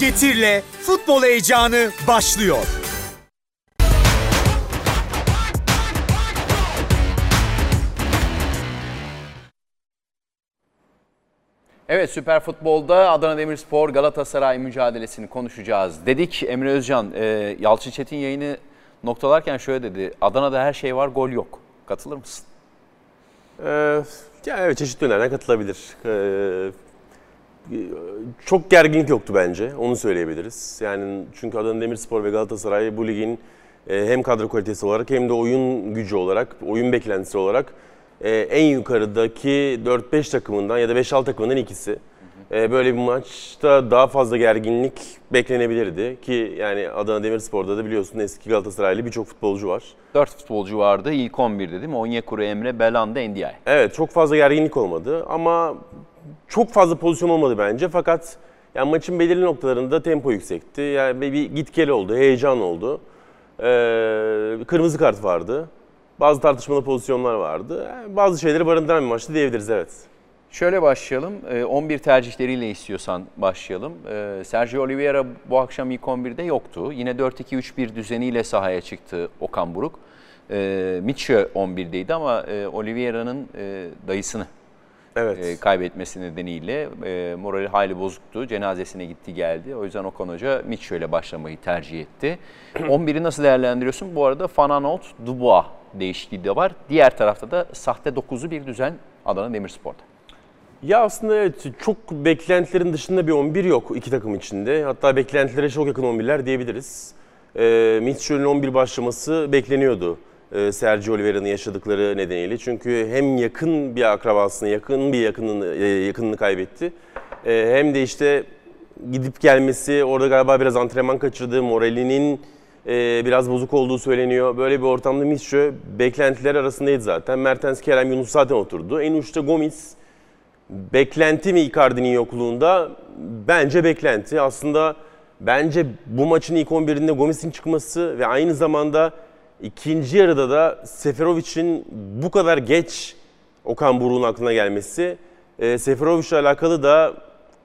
Getir'le futbol heyecanı başlıyor. Evet Süper Futbol'da Adana Demirspor Galatasaray mücadelesini konuşacağız dedik. Emre Özcan, e, Yalçın Çetin yayını noktalarken şöyle dedi. Adana'da her şey var, gol yok. Katılır mısın? Ee, ya evet çeşitli yönlerden katılabilir. Ee, çok gerginlik yoktu bence. Onu söyleyebiliriz. Yani çünkü Adana Demirspor ve Galatasaray bu ligin e, hem kadro kalitesi olarak hem de oyun gücü olarak, oyun beklentisi olarak e, en yukarıdaki 4-5 takımından ya da 5-6 takımından ikisi. E, böyle bir maçta daha fazla gerginlik beklenebilirdi ki yani Adana Demirspor'da da biliyorsun eski Galatasaraylı birçok futbolcu var. 4 futbolcu vardı ilk 11'de değil mi? Onyekuru, Emre, Belanda, Ndiaye. Evet çok fazla gerginlik olmadı ama çok fazla pozisyon olmadı bence fakat yani maçın belirli noktalarında tempo yüksekti. Yani bir git gel oldu, heyecan oldu. Ee, kırmızı kart vardı. Bazı tartışmalı pozisyonlar vardı. Yani bazı şeyleri barındıran bir maçtı diyebiliriz evet. Şöyle başlayalım. 11 tercihleriyle istiyorsan başlayalım. Sergio Oliveira bu akşam ilk 11'de yoktu. Yine 4-2-3-1 düzeniyle sahaya çıktı Okan Buruk. Mitchell 11'deydi ama Oliveira'nın dayısını evet. kaybetmesi nedeniyle morali hayli bozuktu. Cenazesine gitti geldi. O yüzden Okan Hoca Mitchell ile başlamayı tercih etti. 11'i nasıl değerlendiriyorsun? Bu arada Fananot, Dubois değişikliği de var. Diğer tarafta da sahte 9'u bir düzen Adana Demirspor'da. Ya aslında evet çok beklentilerin dışında bir 11 yok iki takım içinde. Hatta beklentilere çok yakın 11'ler diyebiliriz. E, Mitchell'in 11 başlaması bekleniyordu. E, Sergio Oliveira'nın yaşadıkları nedeniyle. Çünkü hem yakın bir akrabasını, yakın bir yakınını, e, yakınını kaybetti. E, hem de işte gidip gelmesi, orada galiba biraz antrenman kaçırdı, moralinin biraz bozuk olduğu söyleniyor. Böyle bir ortamda Mitchell beklentiler arasındaydı zaten. Mertens, Kerem, Yunus zaten oturdu. En uçta Gomis beklenti mi Icardi'nin yokluğunda? Bence beklenti. Aslında bence bu maçın ilk 11'inde Gomis'in çıkması ve aynı zamanda ikinci yarıda da Seferovic'in bu kadar geç Okan Buruk'un aklına gelmesi e, Seferovic'le alakalı da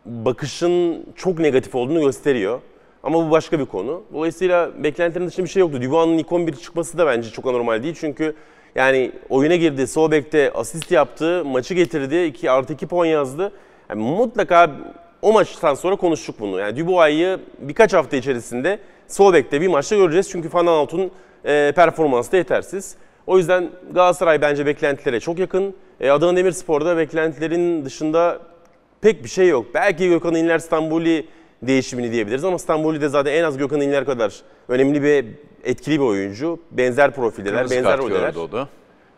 bakışın çok negatif olduğunu gösteriyor. Ama bu başka bir konu. Dolayısıyla beklentilerin dışında bir şey yoktu. Dubois'ın ilk 11 çıkması da bence çok anormal değil. Çünkü yani oyuna girdi, sol asist yaptı, maçı getirdi, 2 artı 2 puan yazdı. Yani mutlaka o maçtan sonra konuştuk bunu. Yani Dubois'ı birkaç hafta içerisinde sol bekte bir maçta göreceğiz. Çünkü Van Aanholt'un e, performansı da yetersiz. O yüzden Galatasaray bence beklentilere çok yakın. E, Adana Demirspor'da beklentilerin dışında pek bir şey yok. Belki Gökhan İnler İstanbul'i değişimini diyebiliriz ama İstanbul'u de zaten en az Gökhan İnler kadar önemli bir etkili bir oyuncu. Benzer profildeler, Kırmızı benzer kart roldeler. gördü o da.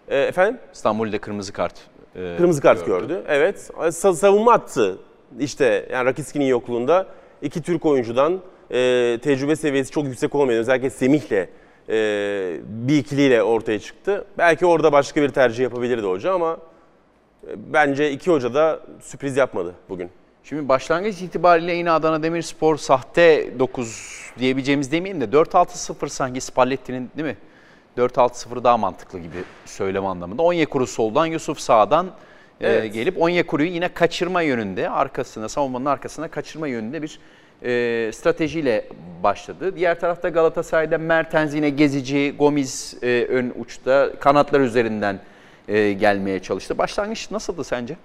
E, efendim? İstanbul'de kırmızı kart e, Kırmızı kart gördü. Evet. Sa- savunma attı. İşte yani Rakiski'nin yokluğunda iki Türk oyuncudan e, tecrübe seviyesi çok yüksek olmayan özellikle Semih'le e, bir ikiliyle ortaya çıktı. Belki orada başka bir tercih yapabilirdi hoca ama e, bence iki hoca da sürpriz yapmadı bugün. Şimdi başlangıç itibariyle yine Adana Demirspor sahte 9 diyebileceğimiz demeyeyim de 4-6-0 sanki Spalletti'nin değil mi? 4-6-0 daha mantıklı gibi söylem anlamında. Onyekuru soldan, Yusuf sağdan e, Evet. gelip Onyekuru'yu yine kaçırma yönünde, arkasına, savunmanın arkasına kaçırma yönünde bir e, stratejiyle başladı. Diğer tarafta Galatasaray'da Mertens yine gezici, Gomis e, ön uçta kanatlar üzerinden e, gelmeye çalıştı. Başlangıç nasıldı sence?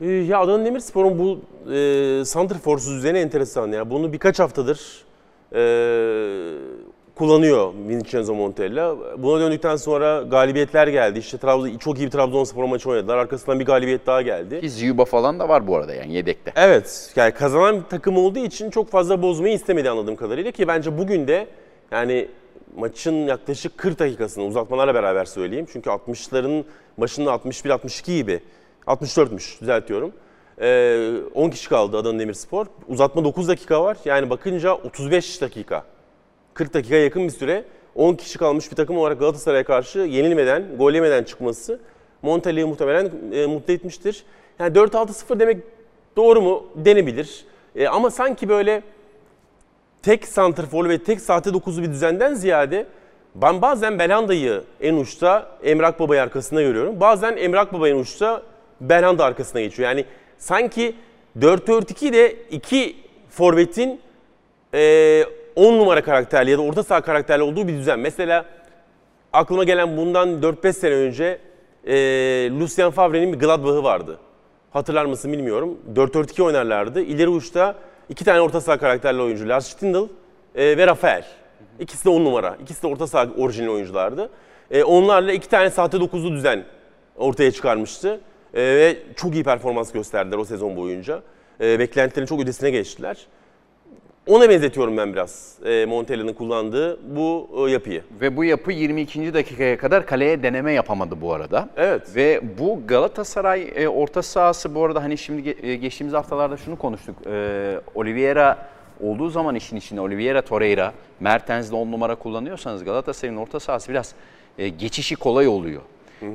Ee, Ya Adana Demirspor'un bu e, santrforsuz düzeni enteresan ya. Bunu birkaç haftadır e, kullanıyor Vincenzo Montella. Buna döndükten sonra galibiyetler geldi. İşte Trabzon, çok iyi bir Trabzonspor maçı oynadılar. Arkasından bir galibiyet daha geldi. Ki Ziyuba falan da var bu arada yani yedekte. Evet, yani kazanan bir takım olduğu için çok fazla bozmayı istemedi anladığım kadarıyla ki bence bugün de yani maçın yaklaşık 40 dakikasını uzatmalarla beraber söyleyeyim. Çünkü 60'ların başında 61-62 gibi, 64'müş düzeltiyorum. Ee, 10 kişi kaldı Adana Demirspor. Uzatma 9 dakika var. Yani bakınca 35 dakika. 40 dakika yakın bir süre 10 kişi kalmış bir takım olarak Galatasaray'a karşı yenilmeden, gol yemeden çıkması Montella'yı muhtemelen e, mutlu etmiştir. Yani 4-6-0 demek doğru mu? Denebilir. E, ama sanki böyle tek santrfor ve tek sahte 9'lu bir düzenden ziyade ben bazen Belanda'yı en uçta Emrak Baba'yı arkasında görüyorum. Bazen Emrak Baba en uçta Belhanda arkasına geçiyor. Yani sanki 4-4-2 de iki forvetin e, 10 numara karakterli ya da orta saha karakterli olduğu bir düzen. Mesela aklıma gelen bundan 4-5 sene önce e, Lucien Favre'nin bir Gladbach'ı vardı. Hatırlar mısın bilmiyorum. 4-4-2 oynarlardı. İleri uçta iki tane orta saha karakterli oyuncu. Lars Stindl e, ve Rafael. İkisi de 10 numara. İkisi de orta saha orijinal oyunculardı. E, onlarla iki tane sahte dokuzlu düzen ortaya çıkarmıştı. E, ve çok iyi performans gösterdiler o sezon boyunca. E, beklentilerin çok ötesine geçtiler. Ona benzetiyorum ben biraz e, Montella'nın kullandığı bu e, yapıyı. Ve bu yapı 22. dakikaya kadar kaleye deneme yapamadı bu arada. Evet. Ve bu Galatasaray e, orta sahası bu arada hani şimdi ge- e, geçtiğimiz haftalarda şunu konuştuk. E, Oliveira olduğu zaman işin içinde Oliveira, Torreira, Mertens'de 10 numara kullanıyorsanız Galatasaray'ın orta sahası biraz e, geçişi kolay oluyor.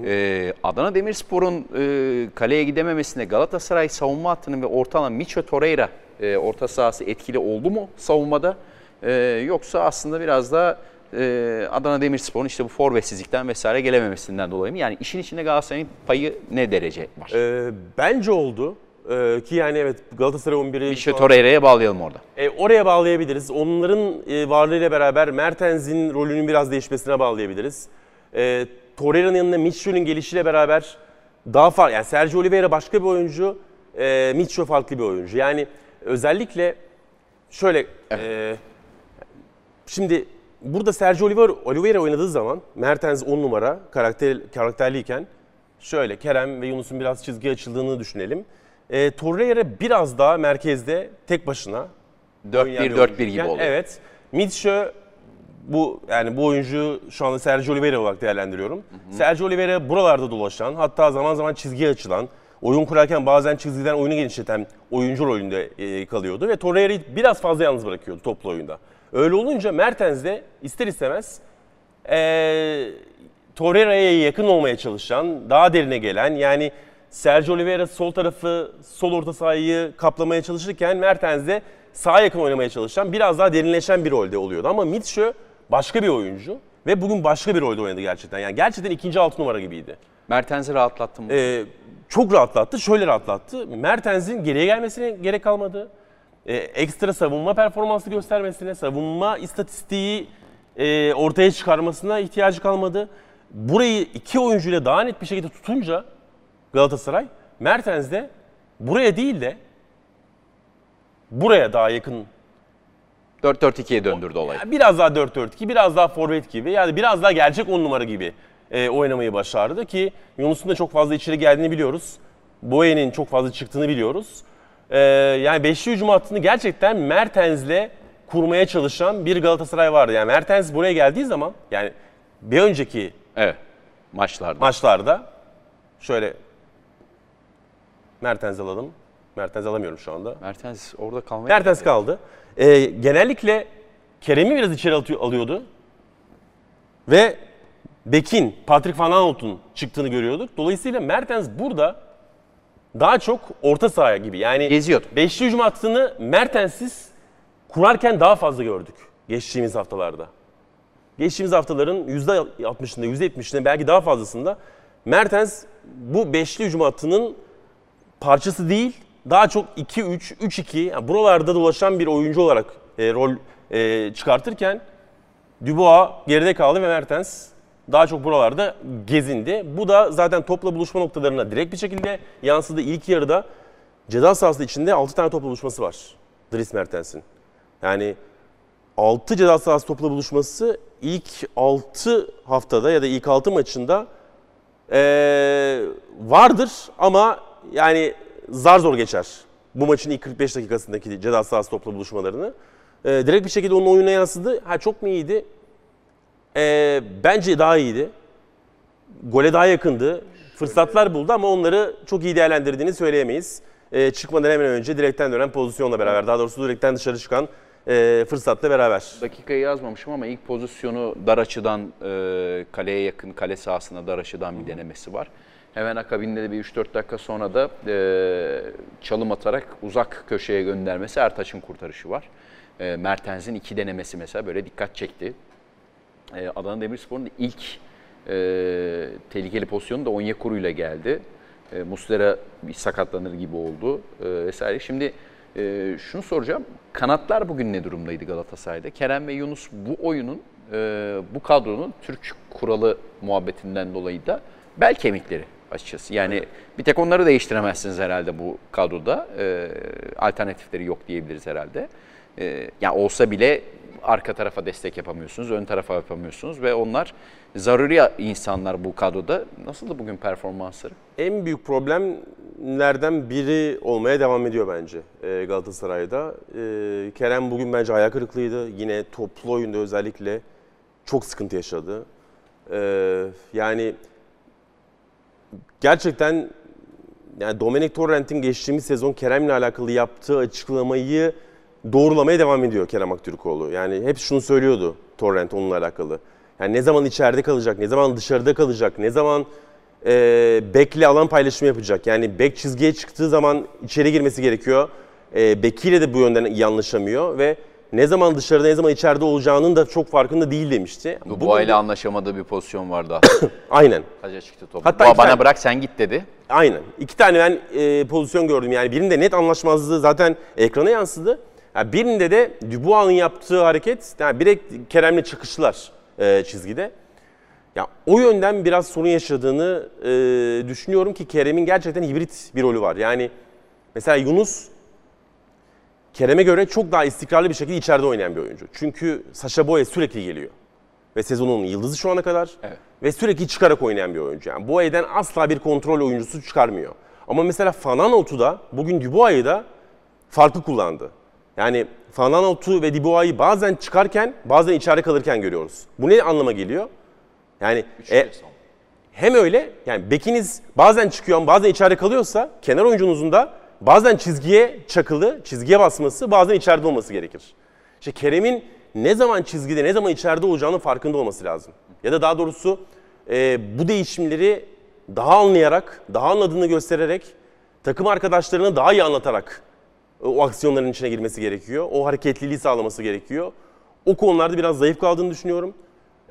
E, Adana Demirspor'un e, kaleye gidememesine Galatasaray savunma hattının ve orta alan Micho Torreira e, orta sahası etkili oldu mu savunmada? E, yoksa aslında biraz da e, Adana Demirspor'un işte bu forvetsizlikten vesaire gelememesinden dolayı mı? Yani işin içinde Galatasaray'ın payı ne derece var? E, bence oldu. E, ki yani evet Galatasaray 11'i Micho şu an- Torreira'ya bağlayalım orada. E, oraya bağlayabiliriz. Onların e, varlığıyla beraber Mertens'in rolünün biraz değişmesine bağlayabiliriz. E, Torreira'nın yanında Mitchell'in gelişiyle beraber daha farklı. Yani Sergio Oliveira başka bir oyuncu, e, Mitchell farklı bir oyuncu. Yani özellikle şöyle e, şimdi burada Sergio Oliveira, Oliveira oynadığı zaman Mertens 10 numara karakter, karakterliyken şöyle Kerem ve Yunus'un biraz çizgi açıldığını düşünelim. E, Torreira biraz daha merkezde tek başına 4-1-4-1 gibi oluyor. Evet. Mitchell bu yani bu oyuncu şu anda Sergio Oliveira olarak değerlendiriyorum. Sergio Oliveira buralarda dolaşan, hatta zaman zaman çizgiye açılan, oyun kurarken bazen çizgiden oyunu genişleten oyuncu rolünde e, kalıyordu ve Torreira'yı biraz fazla yalnız bırakıyordu toplu oyunda. Öyle olunca Mertens de ister istemez e, Torreira'ya yakın olmaya çalışan, daha derine gelen yani Sergio Oliveira sol tarafı, sol orta sahayı kaplamaya çalışırken Mertens de sağa yakın oynamaya çalışan, biraz daha derinleşen bir rolde oluyordu. Ama Mitchell başka bir oyuncu ve bugün başka bir rolde oynadı gerçekten. Yani gerçekten ikinci altı numara gibiydi. Mertens'i rahatlattı mı? Ee, çok rahatlattı. Şöyle rahatlattı. Mertens'in geriye gelmesine gerek kalmadı. Ee, ekstra savunma performansı göstermesine, savunma istatistiği e, ortaya çıkarmasına ihtiyacı kalmadı. Burayı iki oyuncuyla daha net bir şekilde tutunca Galatasaray, Mertens de buraya değil de buraya daha yakın 4-4-2'ye döndürdü olayı. biraz daha 4-4-2, biraz daha forvet gibi yani biraz daha gerçek 10 numara gibi e, oynamayı başardı ki Yunus'un da çok fazla içeri geldiğini biliyoruz. Boye'nin çok fazla çıktığını biliyoruz. E, yani beşli hücum hattını gerçekten Mertens'le kurmaya çalışan bir Galatasaray vardı. Yani Mertens buraya geldiği zaman yani bir önceki Evet. Maçlarda. maçlarda şöyle Mertens alalım. Mertens alamıyorum şu anda. Mertens orada kalmaya Mertens kaldı. Ee, genellikle Kerem'i biraz içeri atıyor, alıyordu. Ve Bekin, Patrick Van Aanholt'un çıktığını görüyorduk. Dolayısıyla Mertens burada daha çok orta sahaya gibi. Yani Geziyordu. Beşli hücum hattını Mertens'siz kurarken daha fazla gördük geçtiğimiz haftalarda. Geçtiğimiz haftaların %60'ında, %70'inde belki daha fazlasında Mertens bu beşli hücum hattının parçası değil, daha çok 2-3, 3-2 yani buralarda dolaşan bir oyuncu olarak e, rol e, çıkartırken Dubois geride kaldı ve Mertens daha çok buralarda gezindi. Bu da zaten topla buluşma noktalarına direkt bir şekilde yansıdı. İlk yarıda ceza sahası içinde 6 tane topla buluşması var Dries Mertens'in. Yani 6 ceza sahası topla buluşması ilk 6 haftada ya da ilk 6 maçında ee, vardır ama yani zar zor geçer. Bu maçın ilk 45 dakikasındaki ceza sahası topla buluşmalarını. Ee, direkt bir şekilde onun oyununa yansıdı. Ha çok mu iyiydi? Ee, bence daha iyiydi. Gole daha yakındı. Fırsatlar buldu ama onları çok iyi değerlendirdiğini söyleyemeyiz. Ee, çıkmadan hemen önce direkten dönen pozisyonla beraber, daha doğrusu direkten dışarı çıkan e, fırsatla beraber. Dakikayı yazmamışım ama ilk pozisyonu dar açıdan e, kaleye yakın kale sahasına dar açıdan bir denemesi var. Hemen akabinde de bir 3-4 dakika sonra da e, çalım atarak uzak köşeye göndermesi Ertaç'ın kurtarışı var. E, Mertens'in iki denemesi mesela böyle dikkat çekti. E, Adana Demirspor'un ilk e, tehlikeli pozisyonu da Onyekuru ile geldi. E, Muslera bir sakatlanır gibi oldu e, vesaire. Şimdi Ee, şunu soracağım. Kanatlar bugün ne durumdaydı Galatasaray'da? Kerem ve Yunus bu oyunun, e, bu kadronun Türk kuralı muhabbetinden dolayı da bel kemikleri açıkçası. Yani bir tek onları değiştiremezsiniz herhalde bu kadroda. Ee, alternatifleri yok diyebiliriz herhalde. Ee, yani olsa bile arka tarafa destek yapamıyorsunuz, ön tarafa yapamıyorsunuz ve onlar zaruri insanlar bu kadroda. Nasıldı bugün performansları? En büyük problemlerden biri olmaya devam ediyor bence e, Galatasaray'da. E, Kerem bugün bence ayak kırıklığıydı. Yine toplu oyunda özellikle çok sıkıntı yaşadı. E, yani gerçekten yani Domenic Torrent'in geçtiğimiz sezon Kerem'le alakalı yaptığı açıklamayı doğrulamaya devam ediyor Kerem Aktürkoğlu. Yani hep şunu söylüyordu Torrent onunla alakalı. Yani ne zaman içeride kalacak, ne zaman dışarıda kalacak, ne zaman e, bekle alan paylaşımı yapacak. Yani bek çizgiye çıktığı zaman içeri girmesi gerekiyor. E, bekiyle de bu yönden iyi anlaşamıyor ve ne zaman dışarıda ne zaman içeride olacağının da çok farkında değil demişti. Dubois ile anlaşamadığı bir pozisyon vardı. Aynen. Kaca çıktı top. Hatta bana tane- bırak sen git dedi. Aynen. İki tane ben e, pozisyon gördüm. Yani birinde net anlaşmazlığı zaten ekrana yansıdı. Yani birinde de Dubois'ın yaptığı hareket, yani direkt Kerem'le çıkıştılar e, çizgide. Ya o yönden biraz sorun yaşadığını e, düşünüyorum ki Kerem'in gerçekten hibrit bir rolü var. Yani mesela Yunus Kerem'e göre çok daha istikrarlı bir şekilde içeride oynayan bir oyuncu. Çünkü Sacha Boey sürekli geliyor. Ve sezonun yıldızı şu ana kadar. Evet. Ve sürekli çıkarak oynayan bir oyuncu. Yani Boey'den asla bir kontrol oyuncusu çıkarmıyor. Ama mesela Fananot'u da bugün Dubois'ı da farklı kullandı. Yani Fananot'u ve Dubois'ı bazen çıkarken bazen içeride kalırken görüyoruz. Bu ne anlama geliyor? Yani e, hem öyle yani bekiniz bazen çıkıyor ama bazen içeride kalıyorsa kenar oyuncunuzun da bazen çizgiye çakılı, çizgiye basması bazen içeride olması gerekir. İşte Kerem'in ne zaman çizgide ne zaman içeride olacağının farkında olması lazım. Ya da daha doğrusu e, bu değişimleri daha anlayarak, daha anladığını göstererek, takım arkadaşlarına daha iyi anlatarak e, o aksiyonların içine girmesi gerekiyor. O hareketliliği sağlaması gerekiyor. O konularda biraz zayıf kaldığını düşünüyorum.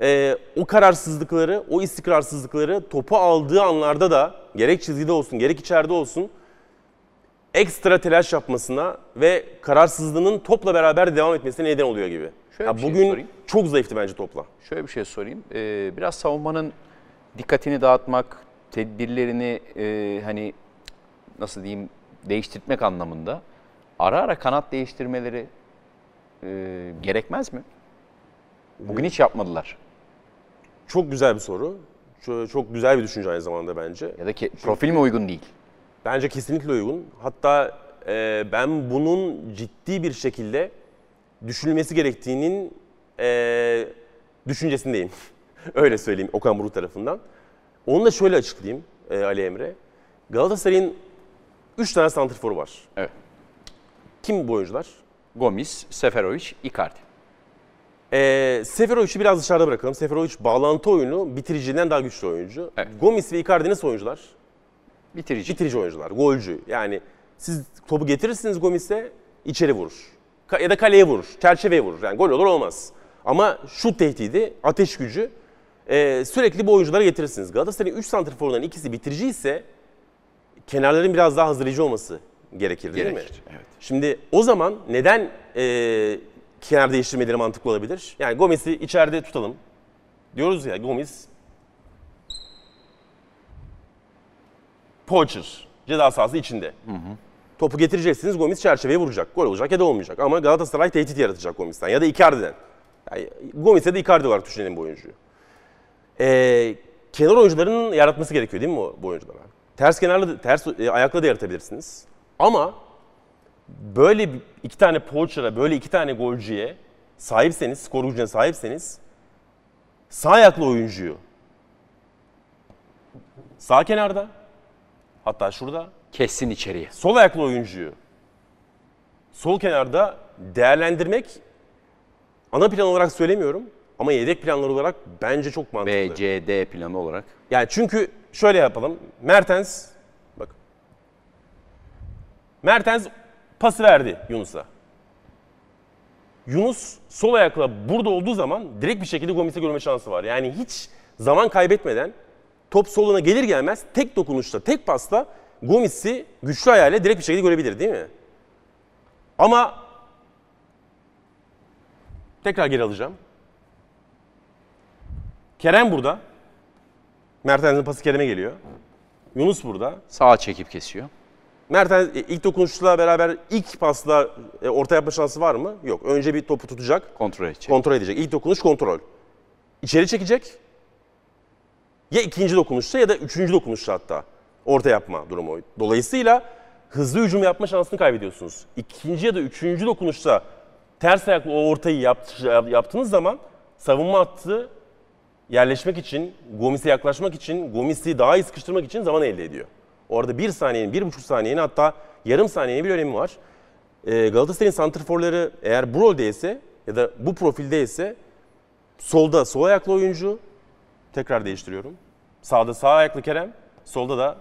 Ee, o kararsızlıkları, o istikrarsızlıkları topu aldığı anlarda da gerek çizgide olsun, gerek içeride olsun ekstra telaş yapmasına ve kararsızlığının topla beraber devam etmesine neden oluyor gibi. Şöyle Ya bir şey bugün sorayım. çok zayıftı bence topla. Şöyle bir şey sorayım. Ee, biraz savunmanın dikkatini dağıtmak, tedbirlerini e, hani nasıl diyeyim değiştirmek anlamında ara ara kanat değiştirmeleri e, gerekmez mi? Bugün hiç yapmadılar. Çok güzel bir soru. Çok, çok güzel bir düşünce aynı zamanda bence. Ya da ki profil mi uygun değil? Bence kesinlikle uygun. Hatta e, ben bunun ciddi bir şekilde düşünülmesi gerektiğinin e, düşüncesindeyim. Öyle söyleyeyim Okan Buruk tarafından. Onu da şöyle açıklayayım e, Ali Emre. Galatasaray'ın 3 tane santrforu var. Evet. Kim bu oyuncular? Gomis, Seferovic, Icardi. E, Seferovic'i biraz dışarıda bırakalım. Seferovic bağlantı oyunu bitiriciden daha güçlü oyuncu. Evet. Gomis ve Icardi nasıl oyuncular? Bitirici. bitirici oyuncular, golcü. Yani siz topu getirirsiniz Gomis'e içeri vurur. Ka- ya da kaleye vurur, çerçeveye vurur. Yani gol olur olmaz. Ama şut tehdidi, ateş gücü e, sürekli bu oyuncuları getirirsiniz. Galatasaray'ın 3 santrforundan ikisi bitirici ise kenarların biraz daha hazırlayıcı olması gerekir değil mi? Gerekir, evet. Şimdi o zaman neden e, kenar değiştirmeleri mantıklı olabilir? Yani Gomis'i içeride tutalım. Diyoruz ya Gomis Poacher ceza sahası içinde. Topu getireceksiniz Gomis çerçeveye vuracak. Gol olacak ya da olmayacak. Ama Galatasaray tehdit yaratacak Gomis'ten ya da Icardi'den. Yani Gomis ya da Icardi olarak düşünelim bu oyuncuyu. Ee, kenar oyuncuların yaratması gerekiyor değil mi bu, bu oyunculara? Ters kenarlı, ters e, ayakla da yaratabilirsiniz. Ama böyle iki tane poacher'a, böyle iki tane golcüye sahipseniz, skor gücüne sahipseniz sağ ayaklı oyuncuyu sağ kenarda hatta şurada Kessin içeriye. sol ayaklı oyuncuyu sol kenarda değerlendirmek ana plan olarak söylemiyorum ama yedek planlar olarak bence çok mantıklı. B, C, D planı olarak. Yani çünkü şöyle yapalım. Mertens bak. Mertens pası verdi Yunus'a. Yunus sol ayakla burada olduğu zaman direkt bir şekilde Gomis'e görme şansı var. Yani hiç zaman kaybetmeden top soluna gelir gelmez tek dokunuşta, tek pasta Gomis'i güçlü ayağıyla direkt bir şekilde görebilir değil mi? Ama tekrar geri alacağım. Kerem burada. Mertens'in pası Kerem'e geliyor. Yunus burada. Sağa çekip kesiyor. Mertens e, ilk dokunuşla beraber ilk pasla e, orta yapma şansı var mı? Yok. Önce bir topu tutacak, Kontrol edecek. kontrol edecek. İlk dokunuş kontrol. İçeri çekecek. Ya ikinci dokunuşta ya da üçüncü dokunuşta hatta orta yapma durumu. Dolayısıyla hızlı hücum yapma şansını kaybediyorsunuz. İkinci ya da üçüncü dokunuşta ters ayaklı o ortayı yapt- yaptığınız zaman savunma hattı yerleşmek için, Gomis'e yaklaşmak için, Gomis'i daha iyi sıkıştırmak için zaman elde ediyor. Orada bir saniyenin, bir buçuk saniyenin hatta yarım saniyenin bir önemi var. Ee, Galatasaray'ın santrforları eğer bu roldeyse ya da bu profildeyse solda sol ayaklı oyuncu, tekrar değiştiriyorum. Sağda sağ ayaklı Kerem, solda da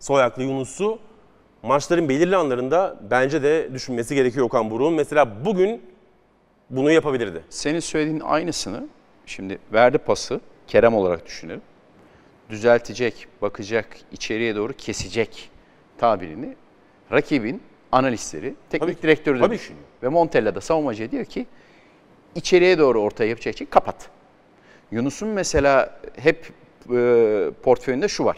sol ayaklı Yunus'u maçların belirli anlarında bence de düşünmesi gerekiyor Okan Buruk'un. Mesela bugün bunu yapabilirdi. Senin söylediğin aynısını şimdi verdi pası Kerem olarak düşünelim. Düzeltecek, bakacak, içeriye doğru kesecek tabirini rakibin analistleri, teknik Tabii. direktörü de Tabii. düşünüyor. Ve Montella da savunmacıya diyor ki içeriye doğru ortaya yapacak için kapat. Yunus'un mesela hep e, portföyünde şu var.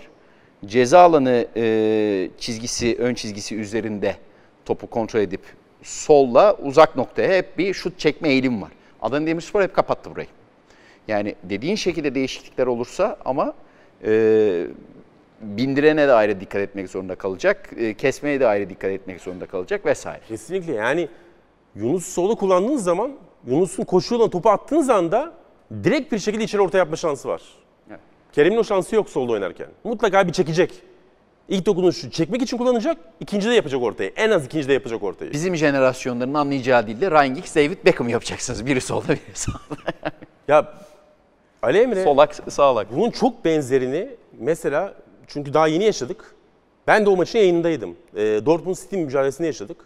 Ceza alanı e, çizgisi, ön çizgisi üzerinde topu kontrol edip solla uzak noktaya hep bir şut çekme eğilim var. Adana Demirspor hep kapattı burayı. Yani dediğin şekilde değişiklikler olursa ama e, bindirene de ayrı dikkat etmek zorunda kalacak, e, kesmeye de ayrı dikkat etmek zorunda kalacak vesaire. Kesinlikle yani Yunus solu kullandığınız zaman Yunus'un koşu yoluna topu attığınız anda direkt bir şekilde içeri orta yapma şansı var. Evet. Kerem'in o şansı yok solda oynarken. Mutlaka bir çekecek. İlk dokunuşu çekmek için kullanacak, ikincide yapacak ortayı. En az ikincide yapacak ortayı. Bizim jenerasyonların anlayacağı dilde Ryan Giggs, David Beckham yapacaksınız. Biri solda, biri sağda. Ya Ali Emre Solak, sağlak. bunun çok benzerini mesela çünkü daha yeni yaşadık. Ben de o maçın yayınındaydım. E, Dortmund City mücadelesini yaşadık.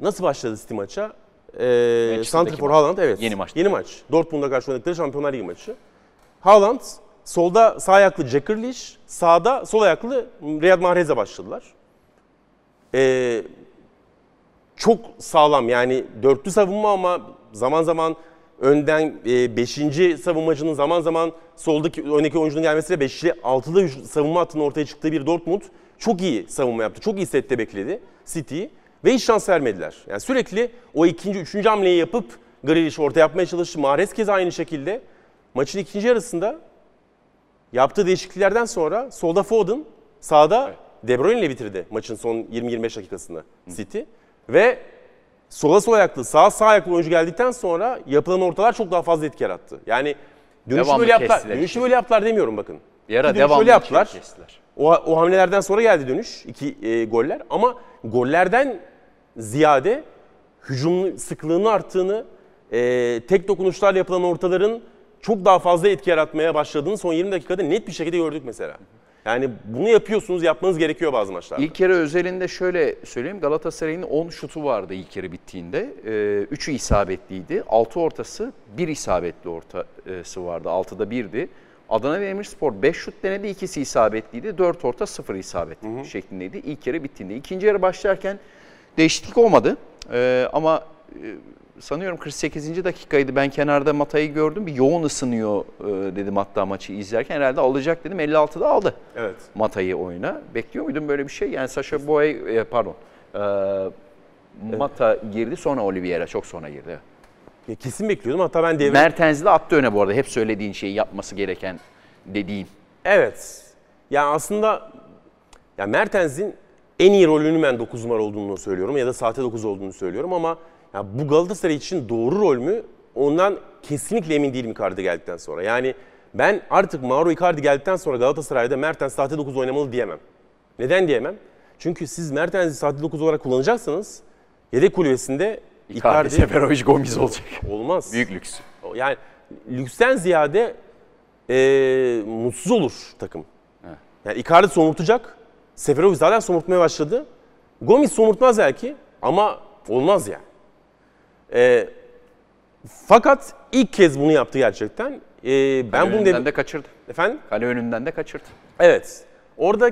Nasıl başladı City maça? E, Manchester'daki Santrifor. Haaland evet. Yeni maç. Yeni maç. Dortmund'a karşı oynadıkları Şampiyonlar Ligi maçı. Haaland solda sağ ayaklı Jack Grealish, sağda sol ayaklı Riyad Mahrez'e başladılar. E, çok sağlam yani dörtlü savunma ama zaman zaman önden 5. savunmacının zaman zaman soldaki öndeki oyuncunun gelmesiyle 5'li 6'lı hüc- savunma hattının ortaya çıktığı bir Dortmund çok iyi savunma yaptı. Çok iyi sette bekledi City'yi ve hiç şans vermediler. Yani sürekli o ikinci, üçüncü hamleyi yapıp Grealish orta yapmaya çalıştı. Mahrez kez aynı şekilde. Maçın ikinci yarısında yaptığı değişikliklerden sonra solda Foden, sağda De Bruyne ile bitirdi maçın son 20-25 dakikasında City. Ve sola sol ayaklı, sağ sağ ayaklı oyuncu geldikten sonra yapılan ortalar çok daha fazla etki yarattı. Yani dönüşü böyle yaptılar. Dönüşü işte. böyle yaptılar demiyorum bakın. Bir ara İki dönüş devamlı öyle yaptılar. kestiler. O, o hamlelerden sonra geldi dönüş. iki e, goller. Ama gollerden ziyade hücum sıklığının arttığını, e, tek dokunuşlarla yapılan ortaların çok daha fazla etki yaratmaya başladığını son 20 dakikada net bir şekilde gördük mesela. Yani bunu yapıyorsunuz, yapmanız gerekiyor bazı maçlarda. İlk yarı özelinde şöyle söyleyeyim. Galatasaray'ın 10 şutu vardı ilk yarı bittiğinde. 3'ü isabetliydi. 6 ortası, 1 isabetli ortası vardı. 6'da 1'di. Adana Demirspor 5 şut denedi, ikisi isabetliydi. 4 orta 0 isabetli şeklindeydi. İlk yarı bittiğinde. İkinci yarı başlarken değişiklik olmadı. Ee, ama e, sanıyorum 48. dakikaydı. Ben kenarda Mata'yı gördüm. Bir yoğun ısınıyor e, dedim hatta maçı izlerken. Herhalde alacak dedim. 56'da aldı. Evet. Mata'yı oyuna. Bekliyor muydun böyle bir şey? Yani Sasha Boy, e, pardon. e, Mata girdi sonra Oliveira çok sonra girdi. evet. Ya Kesin bekliyordum. Hatta ben devre... Mertens'le attı öne bu arada. Hep söylediğin şeyi yapması gereken dediğin. Evet. Yani aslında ya Mertens'in en iyi rolünün ben 9 numara olduğunu söylüyorum ya da sahte 9 olduğunu söylüyorum ama ya bu Galatasaray için doğru rol mü? Ondan kesinlikle emin değilim Icardi geldikten sonra. Yani ben artık Mauro Icardi geldikten sonra Galatasaray'da Mertens sahte 9 oynamalı diyemem. Neden diyemem? Çünkü siz Mertens'i sahte 9 olarak kullanacaksanız yedek kulübesinde Icardi, Icardi Seferovic, Gomis olacak. olmaz. Büyük lüks. Yani lüksten ziyade eee, mutsuz olur takım. Yani Icardi somurtacak. Seferovic zaten somurtmaya başladı. Gomis somurtmaz belki ama olmaz yani. Eee, fakat ilk kez bunu yaptı gerçekten. Eee, ben Kale bunu önünden de kaçırdı. Efendim? Kale önünden de kaçırdı. Evet. Orada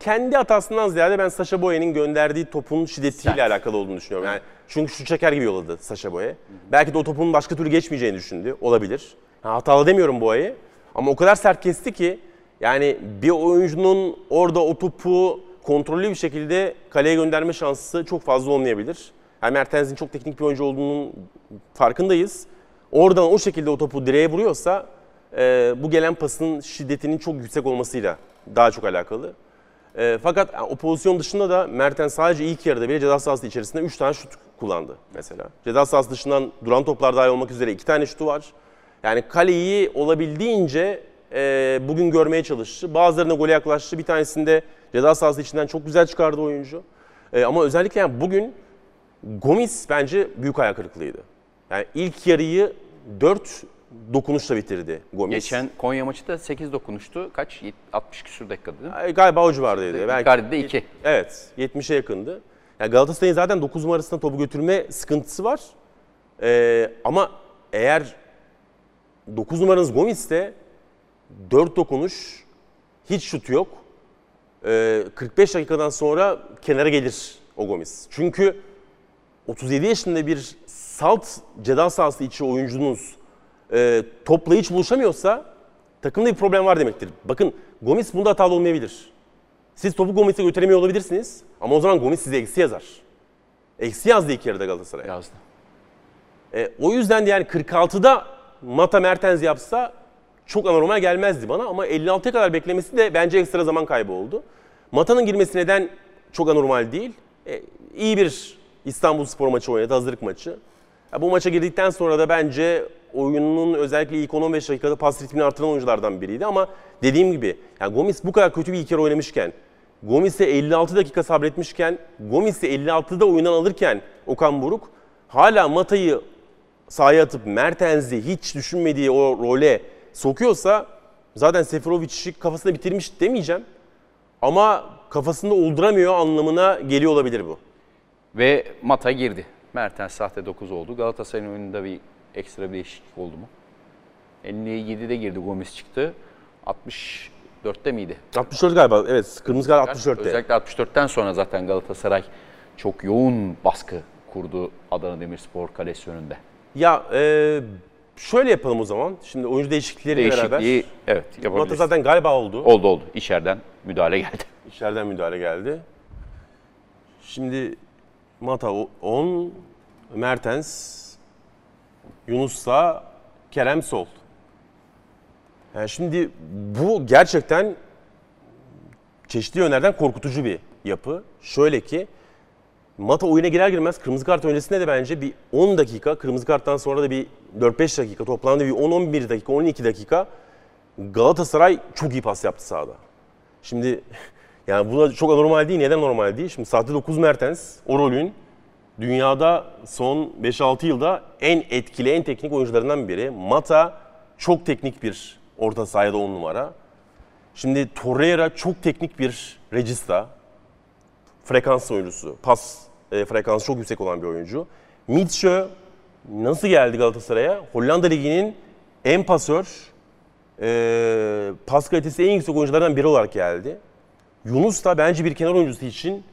kendi hatasından ziyade ben Sasha Boye'nin gönderdiği topun şiddetiyle Sert. alakalı olduğunu düşünüyorum. Yani çünkü şu çeker gibi yolladı Sasha Boye. Belki de o topun başka türlü geçmeyeceğini düşündü. Olabilir. Ha, hatalı demiyorum Boye'yi. Ama o kadar sert kesti ki yani bir oyuncunun orada o topu kontrollü bir şekilde kaleye gönderme şansı çok fazla olmayabilir. Yani Mertens'in çok teknik bir oyuncu olduğunun farkındayız. Oradan o şekilde o topu direğe vuruyorsa e, bu gelen pasın şiddetinin çok yüksek olmasıyla daha çok alakalı. E, fakat yani o pozisyon dışında da Mertens sadece ilk yarıda bile ceza sahası içerisinde 3 tane şut kullandı mesela. Ceza sahası dışından duran toplar dahil olmak üzere 2 tane şutu var. Yani kaleyi olabildiğince e, bugün görmeye çalıştı. Bazılarına gole yaklaştı. Bir tanesinde ceza sahası içinden çok güzel çıkardı oyuncu. E, ama özellikle yani bugün Gomis bence büyük ayak kırıklığıydı. Yani ilk yarıyı 4 dokunuşla bitirdi Gomis. Geçen Konya maçı da 8 dokunuştu. Kaç? Yet- 60 küsur dakikada değil mi? Ay, Galiba o civardaydı. Belki- Icardi'de 2. Evet, 70'e yakındı. Yani Galatasaray'ın zaten 9 numarasında topu götürme sıkıntısı var. Ee, ama eğer 9 numaranız Gomis'te 4 dokunuş, hiç şut yok. Ee, 45 dakikadan sonra kenara gelir o Gomis. Çünkü 37 yaşında bir salt ceza sahası içi oyuncunuz e, topla hiç buluşamıyorsa takımda bir problem var demektir. Bakın Gomis bunda hatalı olmayabilir. Siz topu Gomis'e götüremiyor olabilirsiniz ama o zaman Gomis size eksi yazar. Eksi yazdı ilk yarıda Galatasaray. Yazdı. E, o yüzden de yani 46'da Mata Mertens yapsa çok anormal gelmezdi bana ama 56'ya kadar beklemesi de bence ekstra zaman kaybı oldu. Mata'nın girmesi neden çok anormal değil? E, iyi bir İstanbul Spor maçı oynadı, hazırlık maçı. Ya, bu maça girdikten sonra da bence oyununun özellikle ilk 10-15 dakikada pas ritmini artıran oyunculardan biriydi ama dediğim gibi yani Gomis bu kadar kötü bir ilk kere oynamışken Gomis'e 56 dakika sabretmişken, Gomis'i 56'da oyundan alırken Okan Buruk hala Mata'yı sahaya atıp Mertens'i hiç düşünmediği o role sokuyorsa zaten Seferovic'i kafasında bitirmiş demeyeceğim. Ama kafasında olduramıyor anlamına geliyor olabilir bu. Ve Mata girdi. Mertens sahte 9 oldu. Galatasaray'ın oyununda bir ekstra bir değişiklik oldu mu? 57'de girdi Gomis çıktı. 64'te miydi? 64 galiba evet kırmızı kart 64'te. Özellikle 64'ten sonra zaten Galatasaray çok yoğun baskı kurdu Adana Demirspor kalesi önünde. Ya e, şöyle yapalım o zaman. Şimdi oyuncu değişiklikleriyle beraber. Değişikliği evet Mata yapabiliriz. zaten galiba oldu. Oldu oldu. İçeriden müdahale geldi. İçeriden müdahale geldi. Şimdi Mata 10, Mertens, Yunus sağ, Kerem sol. Yani şimdi bu gerçekten çeşitli yönlerden korkutucu bir yapı. Şöyle ki Mata oyuna girer girmez kırmızı kart öncesinde de bence bir 10 dakika, kırmızı karttan sonra da bir 4-5 dakika, toplamda bir 10-11 dakika, 12 dakika Galatasaray çok iyi pas yaptı sahada. Şimdi yani bu da çok anormal değil. Neden normal değil? Şimdi sahte 9 Mertens o rolün dünyada son 5-6 yılda en etkili, en teknik oyuncularından biri. Mata çok teknik bir orta sahada 10 numara. Şimdi Torreira çok teknik bir regista. Frekans oyuncusu. Pas e, frekansı çok yüksek olan bir oyuncu. Mitchell nasıl geldi Galatasaray'a? Hollanda Ligi'nin en pasör, e, pas kalitesi en yüksek oyunculardan biri olarak geldi. Yunus da bence bir kenar oyuncusu için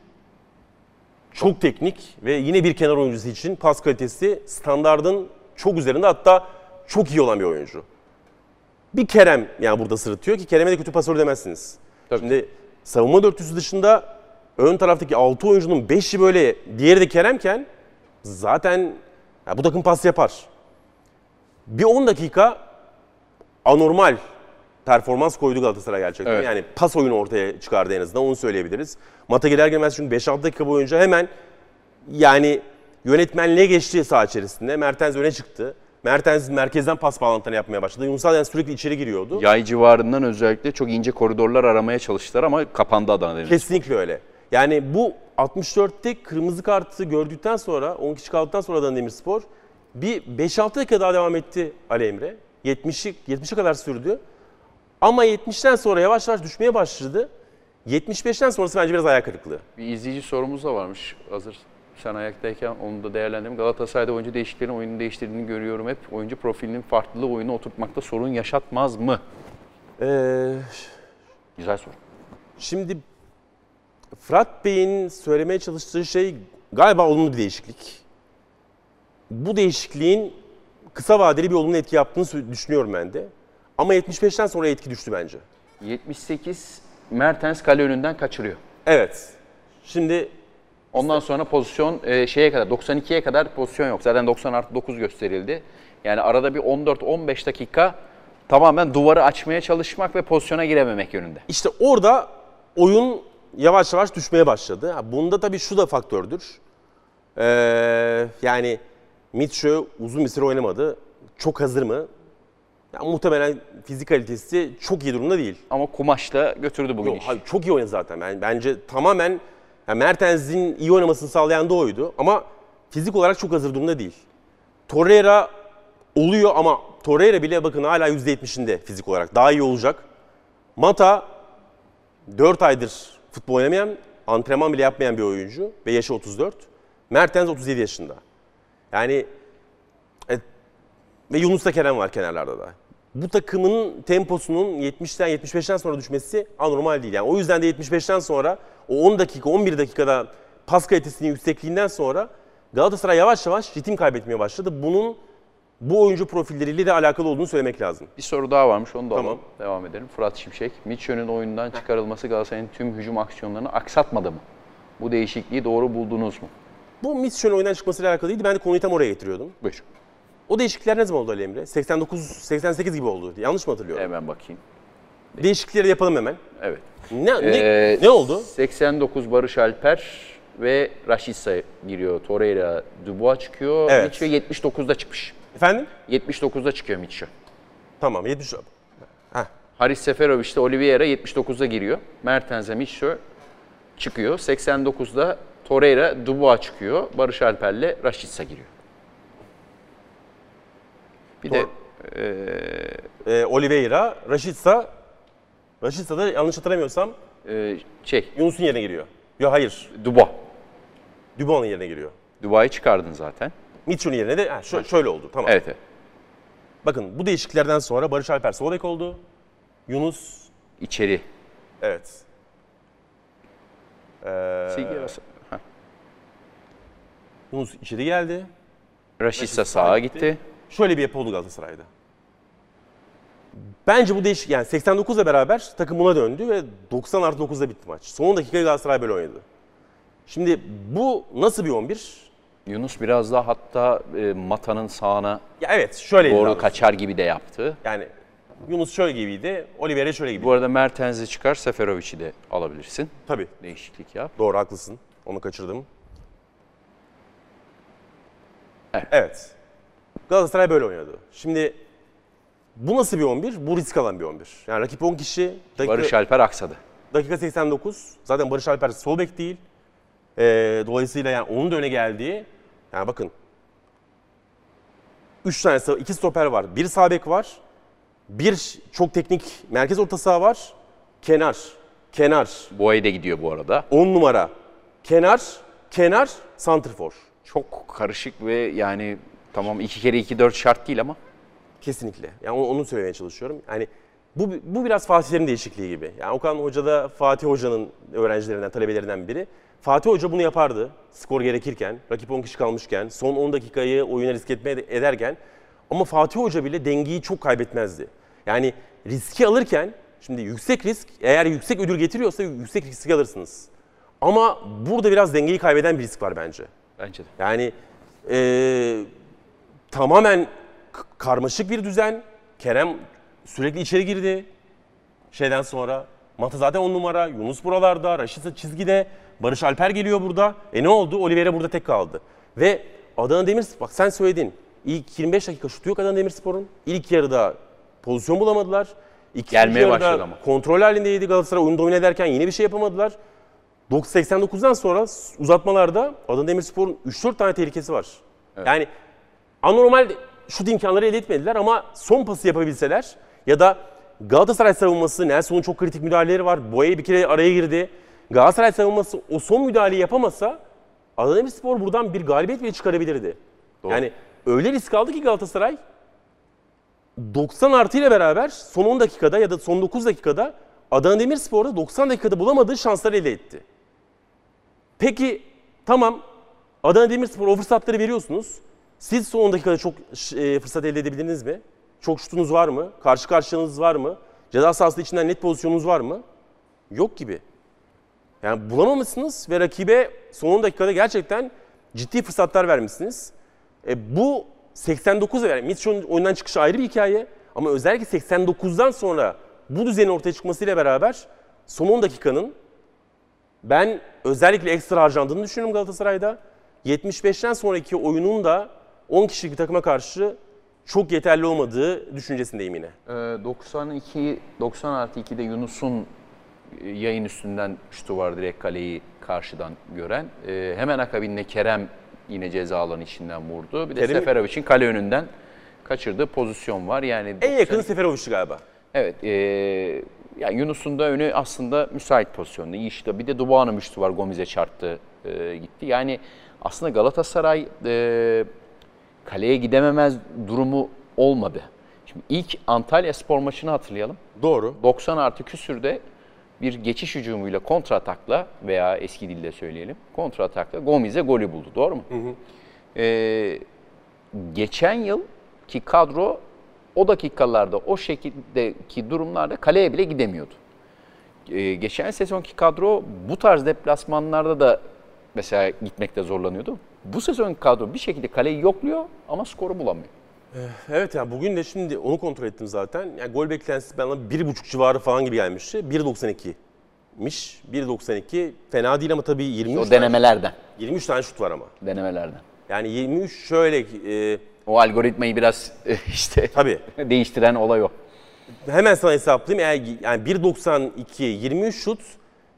çok teknik ve yine bir kenar oyuncusu için pas kalitesi standardın çok üzerinde hatta çok iyi olan bir oyuncu. Bir Kerem yani burada sırıtıyor ki Kerem'e de kötü pasör demezsiniz. Tabii. Şimdi savunma dörtlüsü dışında ön taraftaki 6 oyuncunun 5'i böyle diğeri de Kerem'ken zaten ya bu takım pas yapar. Bir 10 dakika anormal performans koydu Galatasaray gerçekten. Evet. Yani pas oyunu ortaya çıkardı en azından onu söyleyebiliriz. Mata girer girmez çünkü 5-6 dakika boyunca hemen yani yönetmenliğe geçti saha içerisinde. Mertens öne çıktı. Mertens merkezden pas bağlantılarını yapmaya başladı. Yunus Adem sürekli içeri giriyordu. Yay civarından özellikle çok ince koridorlar aramaya çalıştılar ama kapandı Adana Demirspor. Kesinlikle öyle. Yani bu 64'te kırmızı kartı gördükten sonra 10 kişi kaldıktan sonra Adana Demirspor bir 5-6 dakika daha devam etti Ali Emre. 70'i 70'e kadar sürdü. Ama 70'ten sonra yavaş yavaş düşmeye başladı. 75'ten sonrası bence biraz ayak kırıklığı. Bir izleyici sorumuz da varmış. Hazır sen ayaktayken onu da değerlendirelim. Galatasaray'da oyuncu değişikliklerin oyunu değiştirdiğini görüyorum hep. Oyuncu profilinin farklılığı oyunu oturtmakta sorun yaşatmaz mı? Ee, Güzel soru. şimdi Fırat Bey'in söylemeye çalıştığı şey galiba olumlu bir değişiklik. Bu değişikliğin kısa vadeli bir olumlu etki yaptığını düşünüyorum ben de. Ama 75'ten sonra etki düştü bence. 78 Mertens kale önünden kaçırıyor. Evet. Şimdi Ondan sonra pozisyon e, şeye kadar 92'ye kadar pozisyon yok. Zaten 90 artı 9 gösterildi. Yani arada bir 14-15 dakika tamamen duvarı açmaya çalışmak ve pozisyona girememek yönünde. işte orada oyun yavaş yavaş düşmeye başladı. Bunda tabii şu da faktördür. Ee, yani Mitchell uzun bir süre oynamadı. Çok hazır mı? Ya, muhtemelen fizik kalitesi çok iyi durumda değil. Ama kumaşla götürdü bugün Yok, iş. hayır, çok iyi oynadı zaten. Yani bence tamamen yani Mertens'in iyi oynamasını sağlayan da oydu. Ama fizik olarak çok hazır durumda değil. Torreira oluyor ama Torreira bile bakın hala %70'inde fizik olarak. Daha iyi olacak. Mata 4 aydır futbol oynamayan, antrenman bile yapmayan bir oyuncu ve yaşı 34. Mertens 37 yaşında. Yani e, ve Yunus'ta Kerem var kenarlarda da. Bu takımın temposunun 70'ten 75'ten sonra düşmesi anormal değil. Yani o yüzden de 75'ten sonra o 10 dakika 11 dakikada pas kalitesinin yüksekliğinden sonra Galatasaray yavaş yavaş ritim kaybetmeye başladı. Bunun bu oyuncu profilleriyle de alakalı olduğunu söylemek lazım. Bir soru daha varmış onu da Tamam. alalım. Devam edelim. Fırat Şimşek. Mitchell'ün oyundan çıkarılması Galatasaray'ın tüm hücum aksiyonlarını aksatmadı mı? Bu değişikliği doğru buldunuz mu? Bu Mitchell'ın oyundan çıkmasıyla alakalı değildi. Ben de konuyu tam oraya getiriyordum. Buyur. O değişiklikler ne zaman oldu Ali Emre? 89 88 gibi oldu. Yanlış mı hatırlıyorum? Hemen bakayım. Değişiklikleri yapalım hemen. Evet. Ne ne, Ee, ne oldu? 89 Barış Alper ve Rashica giriyor. Torreira, Dubois çıkıyor. Evet. Mitchell 79'da çıkmış. Efendim? 79'da çıkıyor Mitchell. Tamam 70. Heh. Haris Seferovic de Oliveira 79'da giriyor. Mertens'e Mitchell çıkıyor. 89'da Torreira, Dubois çıkıyor. Barış Alper'le Rashica giriyor. Bir de Ee, Oliveira, Rashica, Rashica da yanlış hatırlamıyorsam e, şey, Yunus'un yerine giriyor. Yok hayır, Dubois. Dubois'un yerine giriyor. Dubois'ı çıkardın zaten. Mitchell'ın yerine de ha, şö- şöyle oldu. Tamam. Evet, evet. Bakın bu değişikliklerden sonra Barış Alper sol bek oldu. Yunus İçeri. evet. Ee, Silgi arası. Heh. Yunus içeri geldi. Rashica sağa gitti. Şöyle bir yapı oldu Galatasaray'da. Bence bu değişik yani 89'la beraber takım buna döndü ve 90 artı 9'da bitti maç. Son dakikayı Galatasaray böyle oynadı. Şimdi bu nasıl bir 11? Yunus biraz daha hatta e, Mata'nın sağına Ya evet şöyle doğru kaçar gibi de yaptı. Yani Yunus şöyle gibiydi, Oliveira şöyle gibiydi. Bu arada Mertens'i çıkar, Seferovic'i de alabilirsin. Tabii Değişiklik yap. doğru haklısın. Onu kaçırdım. Evet. Evet. Galatasaray böyle oynadı. Şimdi bu nasıl bir 11? Bu risk alan bir 11. Yani rakip 10 kişi. Dakika, Barış Alper aksadı. dakika 89. Zaten Barış Alper sol bek değil. Ee, dolayısıyla yani onun da öne geldiği. Yani bakın. 3 tane, sağ- iki stoper var. Bir sağ bek var. Bir çok teknik merkez orta saha var. Kenar. Kenar. Boye de gidiyor bu arada. 10 numara. Kenar. Kenar. Santrfor. Çok karışık ve yani tamam 2 kere 2 4 şart değil ama Kesinlikle. Yani onu, onu söylemeye çalışıyorum. Yani bu, bu biraz Fatihlerin değişikliği gibi. Yani Okan Hoca da Fatih Hoca'nın öğrencilerinden, talebelerinden biri. Fatih Hoca bunu yapardı. Skor gerekirken, rakip 10 kişi kalmışken, son 10 dakikayı oyuna risk etmeye ederken. Ama Fatih Hoca bile dengeyi çok kaybetmezdi. Yani riski alırken, şimdi yüksek risk, eğer yüksek ödül getiriyorsa yüksek riski alırsınız. Ama burada biraz dengeyi kaybeden bir risk var bence. bence de. Yani eee, tamamen karmaşık bir düzen. Kerem sürekli içeri girdi. Şeyden sonra Mata zaten on numara, Yunus buralarda, Raşit'e çizgide, Barış Alper geliyor burada. E ne oldu? Oliveira burada tek kaldı. Ve Adana Demirspor, bak sen söyledin. İlk 25 dakika şutu yok Adana Demirspor'un. İlk yarıda pozisyon bulamadılar. İkinci Gelmeye yarıda başladı ama. Kontrol halindeydi Galatasaray. Oyunu domine ederken yine bir şey yapamadılar. 89'dan sonra uzatmalarda Adana Demirspor'un 3-4 tane tehlikesi var. Yani anormal şut imkanları elde etmediler ama son pası yapabilseler ya da Galatasaray savunması Nelson'un çok kritik müdahaleleri var. Boye bir kere araya girdi. Galatasaray savunması o son müdahaleyi yapamasa Adana Demirspor buradan bir galibiyet bile çıkarabilirdi. Yani öyle risk aldı ki Galatasaray 90 artı ile beraber son 10 dakikada ya da son 9 dakikada Adana Demirspor'da 90 dakikada bulamadığı şansları elde etti. Peki tamam Adana Demirspor o fırsatları veriyorsunuz. Siz son 10 dakikada çok e, fırsat elde edebildiniz mi? Çok şutunuz var mı? Karşı karşınız var mı? Ceza sahası içinden net pozisyonunuz var mı? Yok gibi. Yani bulamamışsınız ve rakibe son 10 dakikada gerçekten ciddi fırsatlar vermişsiniz. E, bu 89 yani Mitchell'ın oyundan çıkışı ayrı bir hikaye ama özellikle 89'dan sonra bu düzenin ortaya çıkmasıyla beraber son 10 dakikanın ben özellikle ekstra harcandığını düşünüyorum Galatasaray'da. 75'ten sonraki oyunun da 10 kişilik bir takıma karşı çok yeterli olmadığı düşüncesindeyim yine. Ee, 92 90 artı 2'de Yunus'un e, yayın üstünden şutu var direkt kaleyi karşıdan gören. Ee, hemen akabinde Kerem yine ceza alanı içinden vurdu. Bir de Kerem- Seferovic'in kale önünden kaçırdığı pozisyon var. Yani En 90 yakını Seferovic'ti galiba. Evet. E, yani Yunus'un da önü aslında müsait pozisyonda. İyi işte. Bir de Dubois'un şutu var. Gomez'e çarptı e, gitti. Yani aslında Galatasaray e, kaleye gidememez durumu olmadı. Şimdi ilk Antalya spor maçını hatırlayalım. Doğru. 90 artı küsürde bir geçiş hücumuyla kontra atakla veya eski dilde söyleyelim kontra atakla Gomez'e golü buldu. Doğru mu? Ee, geçen yıl ki kadro o dakikalarda o şekildeki durumlarda kaleye bile gidemiyordu. Ee, geçen sezonki kadro bu tarz deplasmanlarda da mesela gitmekte zorlanıyordu. Bu sezonki kadro bir şekilde kaleyi yokluyor ama skoru bulamıyor. Evet ya bugün de şimdi onu kontrol ettim zaten. Yani gol beklentisi bana 1.5 civarı falan gibi gelmişti. 1.92'miş. 1.92 fena değil ama tabii 23 O tane, denemelerden. 23 tane şut var ama. Denemelerden. Yani 23 şöyle e, O algoritmayı biraz işte tabii değiştiren olay o. hemen sana hesaplayayım. Eğer yani 1.92 23 şut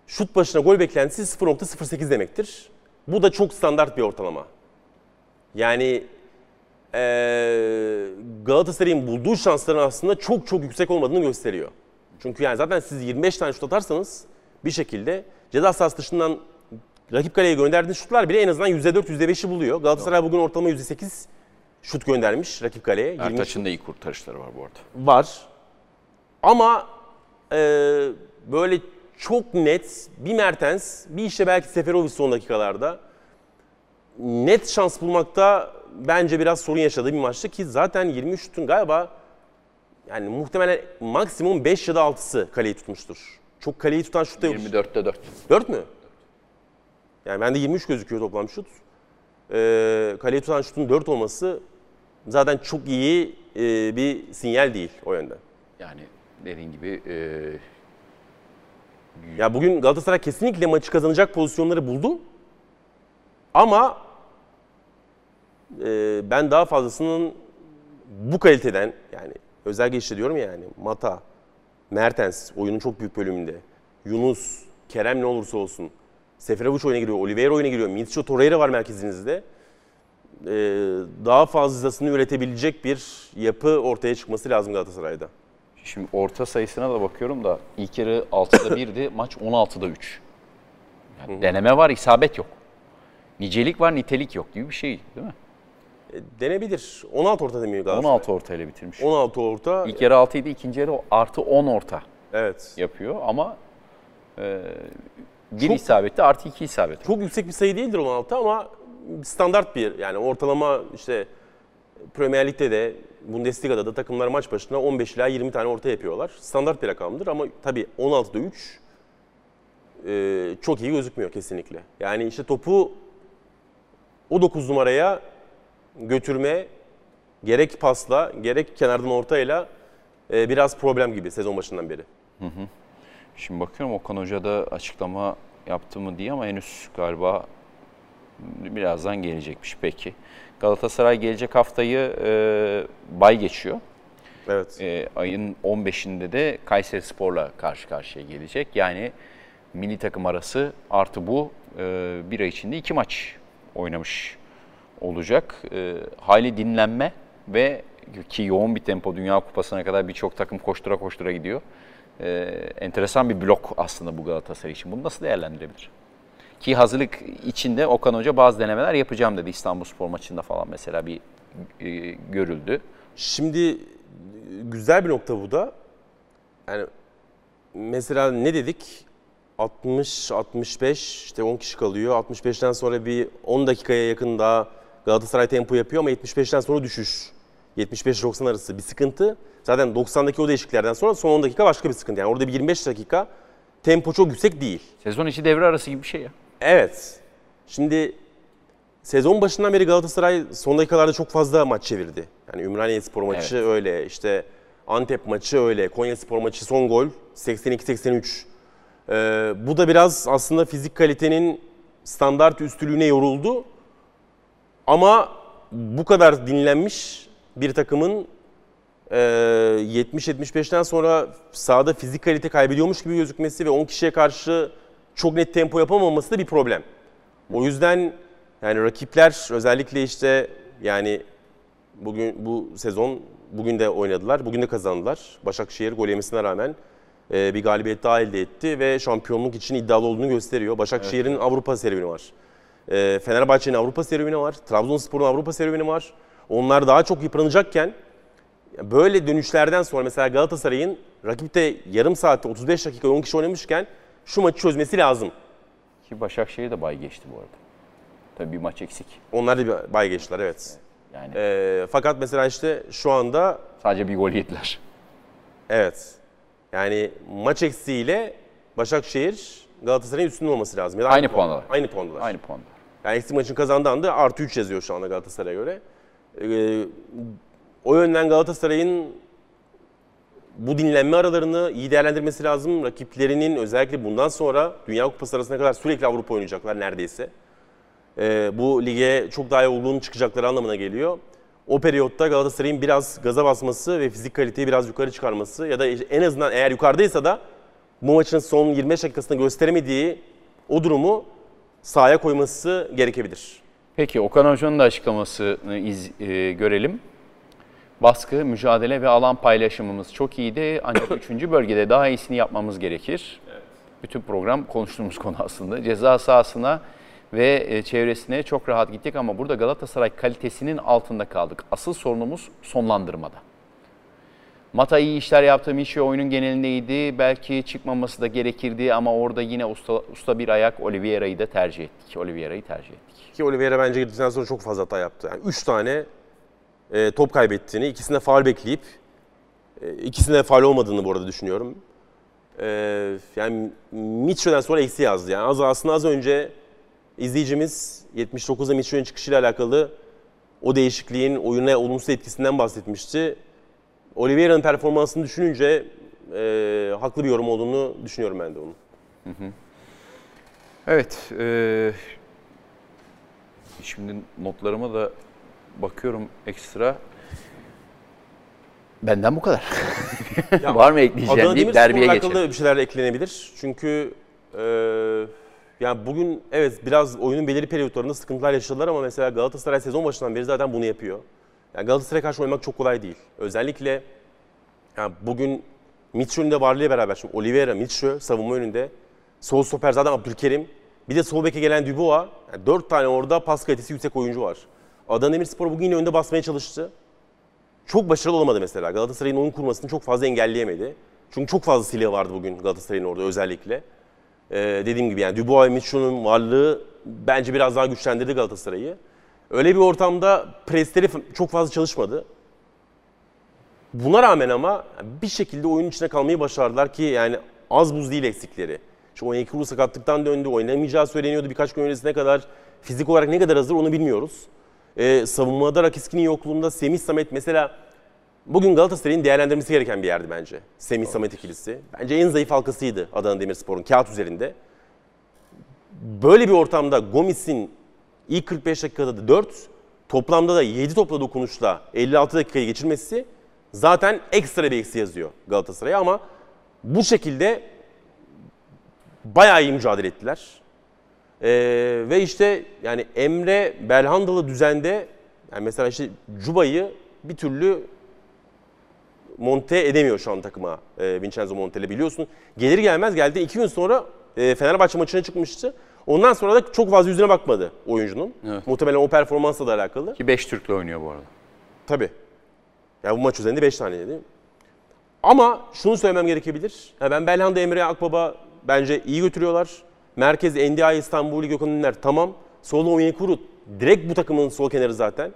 şut başına gol beklentisi 0.08 demektir. Bu da çok standart bir ortalama. Yani eee Galatasaray'ın bulduğu şansların aslında çok çok yüksek olmadığını gösteriyor. Çünkü yani zaten siz 25 tane şut atarsanız bir şekilde ceza sahası dışından rakip kaleye gönderdiğiniz şutlar bile en azından %4, %5'i buluyor. Galatasaray bugün ortalama %8 şut göndermiş rakip kaleye. 23 Ertaç'ın da iyi kurtarışları var bu arada. var. Ama e, böyle çok net bir Mertens, bir işte belki Seferovic son dakikalarda net şans bulmakta bence biraz sorun yaşadığı bir maçtı ki zaten 23 şutun galiba yani muhtemelen maksimum 5 ya da 6'sı kaleyi tutmuştur. Çok kaleyi tutan şut da yok. 24'te 4. 4 mü? Yani bende 23 gözüküyor toplam şut. Ee, kaleyi tutan şutun 4 olması zaten çok iyi e, bir sinyal değil o yönden. Yani dediğin gibi e, Ya bugün Galatasaray kesinlikle maçı kazanacak pozisyonları buldu. Ama e, ben daha fazlasının bu kaliteden yani özellikle işte diyorum ya yani Mata, Mertens oyunun çok büyük bölümünde. Yunus, Kerem ne olursa olsun. Seferovic oyuna giriyor, Oliveira oyuna giriyor. Mitchell Torreira var merkezinizde. E, daha fazlasını üretebilecek bir yapı ortaya çıkması lazım Galatasaray'da. Şimdi orta sayısına da bakıyorum da ilk yarı 6'da 1'di, maç 16'da 3. Yani deneme var, isabet yok. Nicelik var, nitelik yok gibi bir şey değil mi? E, denebilir. 16 orta demiyor Galatasaray. 16 ortayla bitirmiş. 16 orta. İlk yarı 6 idi, ikinci yarı artı 10 orta Evet. yapıyor ama e, bir Çok- isabette artı 2 isabet. Çok yüksek bir sayı değildir 16 ama standart bir yani ortalama işte Premier Lig'de de Bundesliga'da da takımlar maç başına 15 ila 20 tane orta yapıyorlar. Standart bir rakamdır ama tabii 16'da 3 e, çok iyi gözükmüyor kesinlikle. Yani işte topu o 9 numaraya götürme gerek pasla gerek kenardan ortayla e, biraz problem gibi sezon başından beri. Şimdi bakıyorum Okan Hoca da açıklama yaptı mı diye ama henüz galiba birazdan gelecekmiş peki. Galatasaray gelecek haftayı e, bay geçiyor. Evet. E, ayın 15'inde de Kayseri Spor'la karşı karşıya gelecek. Yani milli takım arası artı bu e, bir ay içinde iki maç oynamış olacak. E, hayli dinlenme ve ki yoğun bir tempo Dünya Kupası'na kadar birçok takım koştura koştura gidiyor. E, enteresan bir blok aslında bu Galatasaray için. Bunu nasıl değerlendirebilir? Ki hazırlık içinde Okan Hoca bazı denemeler yapacağım dedi. İstanbul Spor maçında falan mesela bir e, görüldü. Şimdi güzel bir nokta bu da. Yani mesela ne dedik? 60 65 işte 10 kişi kalıyor. 65'ten sonra bir 10 dakikaya yakın daha Galatasaray tempo yapıyor ama 75'ten sonra düşüş. 75-90 arası bir sıkıntı. Zaten 90'daki o değişikliklerden sonra son 10 dakika başka bir sıkıntı. Yani orada bir 25 dakika tempo çok yüksek değil. Sezon içi devre arası gibi bir şey ya. Evet. Şimdi sezon başından beri Galatasaray son dakikalarda çok fazla maç çevirdi. Yani Ümraniye Spor maçı Evet. öyle, işte Antep maçı öyle, Konya Spor maçı son gol 82-83. Ee, bu da biraz aslında fizik kalitenin standart üstülüğüne yoruldu. Ama bu kadar dinlenmiş bir takımın e, 70-75'ten sonra sahada fizik kalite kaybediyormuş gibi gözükmesi ve 10 kişiye karşı çok net tempo yapamaması da bir problem. O yüzden yani rakipler özellikle işte yani bugün bu sezon bugün de oynadılar. Bugün de kazandılar. Başakşehir gol yemesine rağmen e, bir galibiyet daha elde etti ve şampiyonluk için iddialı olduğunu gösteriyor. Başakşehir'in Avrupa serüveni var. E, Fenerbahçe'nin Avrupa serüveni var. Trabzonspor'un Avrupa serüveni var. Onlar daha çok yıpranacakken böyle dönüşlerden sonra mesela Galatasaray'ın rakipte yarım saatte 35 dakika 10 kişi oynamışken şu maçı çözmesi lazım. Ki Başakşehir de bay geçti bu arada. Tabii bir maç eksik. Onlar da bir bay geçtiler evet. Yani E, fakat mesela işte şu anda sadece bir gol yediler. evet yani maç eksiğiyle Başakşehir Galatasaray'ın üstünde olması lazım. Ya da Aynı puan- puandalar. Aynı puandalar. Aynı puanda. Yani eksik maçın kazandığı anda artı 3 yazıyor şu anda Galatasaray'a göre. Ee, o yönden Galatasaray'ın bu dinlenme aralarını iyi değerlendirmesi lazım. Rakiplerinin özellikle bundan sonra Dünya Kupası arasına kadar sürekli Avrupa oynayacaklar neredeyse. Ee, bu lige çok daha olduğunu çıkacakları anlamına geliyor. O periyotta Galatasaray'ın biraz gaza basması ve fizik kaliteyi biraz yukarı çıkarması ya da en azından eğer yukarıdaysa da bu maçın son 25 dakikasında gösteremediği o durumu sahaya koyması gerekebilir. Peki Okan Hoca'nın da açıklamasını iz, e, görelim. Baskı, mücadele ve alan paylaşımımız çok iyiydi. Ancak üçüncü bölgede daha iyisini yapmamız gerekir. Bütün program konuştuğumuz konu aslında. Ceza sahasına ve e, çevresine çok rahat gittik ama burada Galatasaray kalitesinin altında kaldık. Asıl sorunumuz sonlandırmada. Mata iyi işler yaptı, Mişi oyunun genelinde iyiydi. Belki çıkmaması da gerekirdi ama orada yine usta, usta bir ayak Oliveira'yı da tercih ettik. Oliveira'yı tercih ettik. Ki Oliveira bence girdikten sonra çok fazla hata yaptı. Yani 3 tane e, top kaybettiğini, ikisinde faul bekleyip e, ikisinde de faul olmadığını bu arada düşünüyorum. E, yani Mitchell'den sonra eksi yazdı. Yani az aslında az önce izleyicimiz 79'da Mitchell'in çıkışıyla alakalı o değişikliğin oyuna olumsuz etkisinden bahsetmişti. Oliveira'nın performansını düşününce e, haklı bir yorum olduğunu düşünüyorum ben de onun. Evet. e, şimdi notlarıma da bakıyorum ekstra. Benden bu kadar. Var mı ekleyeceğim Adana deyip derbiye alakalı geçelim. bir şeyler eklenebilir. Çünkü e, yani bugün evet biraz oyunun belirli periyotlarında sıkıntılar yaşadılar ama mesela Galatasaray sezon başından beri zaten bunu yapıyor. Yani Galatasaray'a karşı oynamak çok kolay değil. Özellikle yani bugün Mitchell'ün de varlığıyla beraber şimdi Oliveira, Mitchell savunma önünde. Sol stoper zaten Abdülkerim. Bir de sol beke gelen Dubois. Yani dört tane orada pas kalitesi yüksek oyuncu var. Adana Demirspor bugün yine önde basmaya çalıştı çok başarılı olamadı mesela. Galatasaray'ın oyun kurmasını çok fazla engelleyemedi. Çünkü çok fazla silahı vardı bugün Galatasaray'ın orada özellikle. Ee, dediğim gibi yani Dubois ve Mitchell'ın varlığı bence biraz daha güçlendirdi Galatasaray'ı. Öyle bir ortamda presleri çok fazla çalışmadı. Buna rağmen ama bir şekilde oyunun içine kalmayı başardılar ki yani az buz değil eksikleri. Şu Onyekuru sakatlıktan döndü, oynamayacağı söyleniyordu birkaç gün öncesine kadar. Fizik olarak ne kadar hazır onu bilmiyoruz. Ee, savunmada Rakiski'nin yokluğunda Semih Samet mesela bugün Galatasaray'ın değerlendirmesi gereken bir yerdi bence. Semih Samet ikilisi. Bence en zayıf halkasıydı Adana Demirspor'un kağıt üzerinde. Böyle bir ortamda Gomis'in ilk 45 dakikada da 4, toplamda da 7 topla dokunuşla 56 dakikayı geçirmesi zaten ekstra bir eksi yazıyor Galatasaray'a ama bu şekilde bayağı iyi mücadele ettiler. Ee, ve işte yani Emre Belhandalı düzende yani mesela işte Cuba'yı bir türlü monte edemiyor şu an takıma e, Vincenzo Montella biliyorsun. Gelir gelmez geldi iki gün sonra e, Fenerbahçe maçına çıkmıştı. Ondan sonra da çok fazla yüzüne bakmadı oyuncunun. Evet. Muhtemelen o performansla da alakalı. Ki 5 Türk'le oynuyor bu arada. Tabii. Ya bu maç üzerinde 5 tane mi? Ama şunu söylemem gerekebilir. Ya ben Belhanda Emre Akbaba bence iyi götürüyorlar. Merkez NDI İstanbul'u Gökhan Ünler tamam. Solda Onyekuru direkt bu takımın sol kenarı zaten.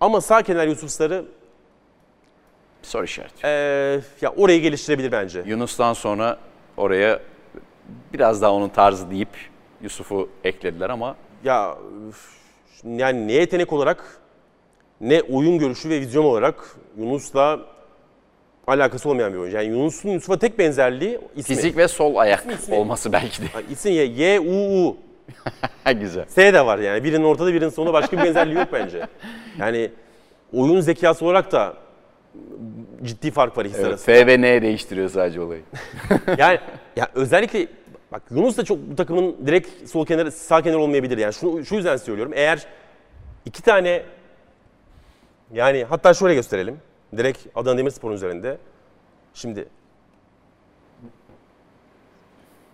Ama sağ kenar Yusuf Sarı Soru işareti. eee, ya orayı geliştirebilir bence. Yunus'tan sonra oraya biraz daha onun tarzı deyip Yusuf'u eklediler ama Ya yani ne yetenek olarak ne oyun görüşü ve vizyon olarak Yunus'la alakası olmayan bir oyuncu. Yani Yunus'un Yusuf'a tek benzerliği ismi. fizik ve sol ayak ismi. olması belki de. Yani isim Y, Y, U, U. Güzel. S de var yani. Birinin ortada birinin sonunda başka bir benzerliği yok bence. Yani oyun zekası olarak da ciddi fark var ikisi Evet, arasında. F ve N değiştiriyor sadece olayı. Yani ya özellikle bak Yunus da çok bu takımın direkt sol kenarı sağ kenarı olmayabilir. Yani şunu şu yüzden söylüyorum. Eğer iki tane yani hatta şöyle gösterelim. Direkt Adana Demirspor'un üzerinde. Şimdi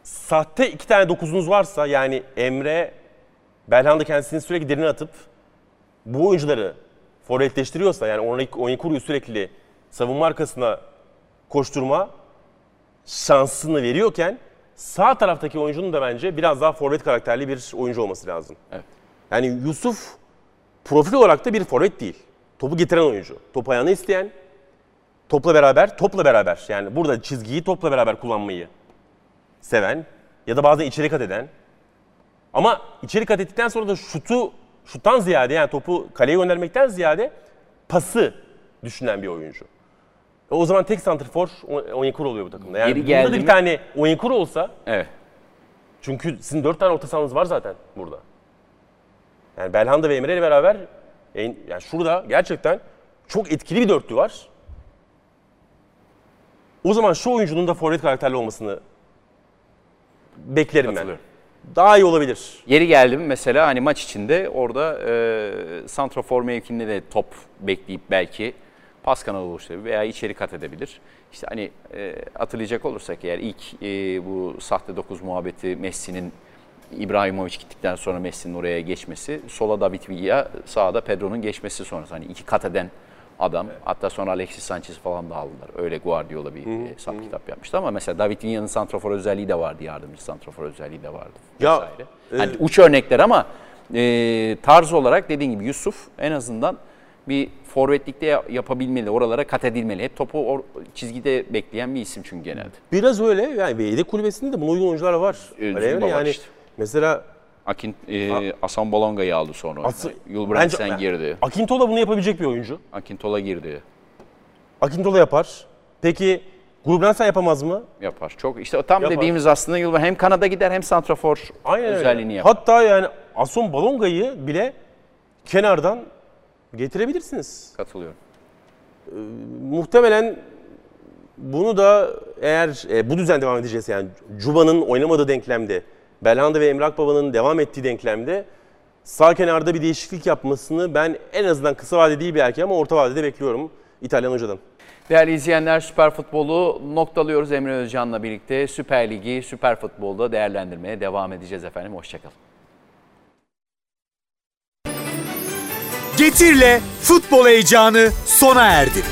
sahte iki tane dokuzunuz varsa yani Emre Belhanda kendisini sürekli derine atıp bu oyuncuları forvetleştiriyorsa yani Onyekuru'yu sürekli savunma arkasına koşturma şansını veriyorken sağ taraftaki oyuncunun da bence biraz daha forvet karakterli bir oyuncu olması lazım. Evet. Yani Yusuf profil olarak da bir forvet değil. Topu getiren oyuncu. Top ayağını isteyen, topla beraber, topla beraber. Yani burada çizgiyi topla beraber kullanmayı seven ya da bazen içeri kat eden. Ama içeri kat ettikten sonra da şutu, şuttan ziyade yani topu kaleye göndermekten ziyade pası düşünen bir oyuncu. E o zaman tek santrfor Onyekuru oluyor bu takımda. Yani Yeri bunda da bir mi- tane Onyekuru olsa Evet. çünkü sizin dört tane orta sahanız var zaten burada. Yani Belhanda ve Emre ile beraber yani şurada gerçekten çok etkili bir dörtlü var. O zaman şu oyuncunun da forvet karakterli olmasını beklerim ben. Daha iyi olabilir. Yeri geldi mi mesela hani maç içinde orada e, santrafor mevkinde de top bekleyip belki pas kanalı oluşturabilir veya içeri kat edebilir. İşte hani e, hatırlayacak olursak eğer ilk e, bu sahte 9 muhabbeti Messi'nin İbrahimovic gittikten sonra Messi'nin oraya geçmesi, sola David Villa, sağda Pedro'nun geçmesi sonrası. Hani iki kat eden adam. Hatta sonra Alexis Sanchez falan da aldılar. Öyle Guardiola bir e, hesap kitap yapmıştı ama mesela David Villa'nın santrafor özelliği de vardı, yardımcı santrafor özelliği de vardı. Ya, vesaire. Hani uç örnekler ama e, tarz olarak dediğin gibi Yusuf en azından bir forvetlikte ya- yapabilmeli, oralara kat edilmeli. Hep topu or- çizgide bekleyen bir isim çünkü genelde. Biraz öyle yani yedek kulübesinde de buna uygun oyuncular var. Ee, Öyle yani işte. Mesela Akin, e, Asan Bolonga'yı aldı sonra. As- Yulbrandsen Bence- girdi. Akintola bunu yapabilecek bir oyuncu. Akintola girdi. Akintola yapar. Peki Gulbrandsen yapamaz mı? Yapar. Çok işte tam Yapar. dediğimiz aslında Yulbrand hem kanada gider hem santrafor Aynen öyle. özelliğini yapar. Hatta yani Ason Balonga'yı bile kenardan getirebilirsiniz. Katılıyorum. Muhtemelen bunu da eğer e, bu düzen devam edeceğiz yani Cuba'nın oynamadığı denklemde, Belhanda ve Emrak Baba'nın devam ettiği denklemde sağ kenarda bir değişiklik yapmasını ben en azından kısa vadede değil belki ama orta vadede bekliyorum İtalyan hocadan. Değerli izleyenler Süper Futbol'u noktalıyoruz Emre Özcan'la birlikte. Süper Ligi, Süper Futbol'da değerlendirmeye devam edeceğiz efendim. Hoşçakalın. Getir'le futbol heyecanı sona erdi.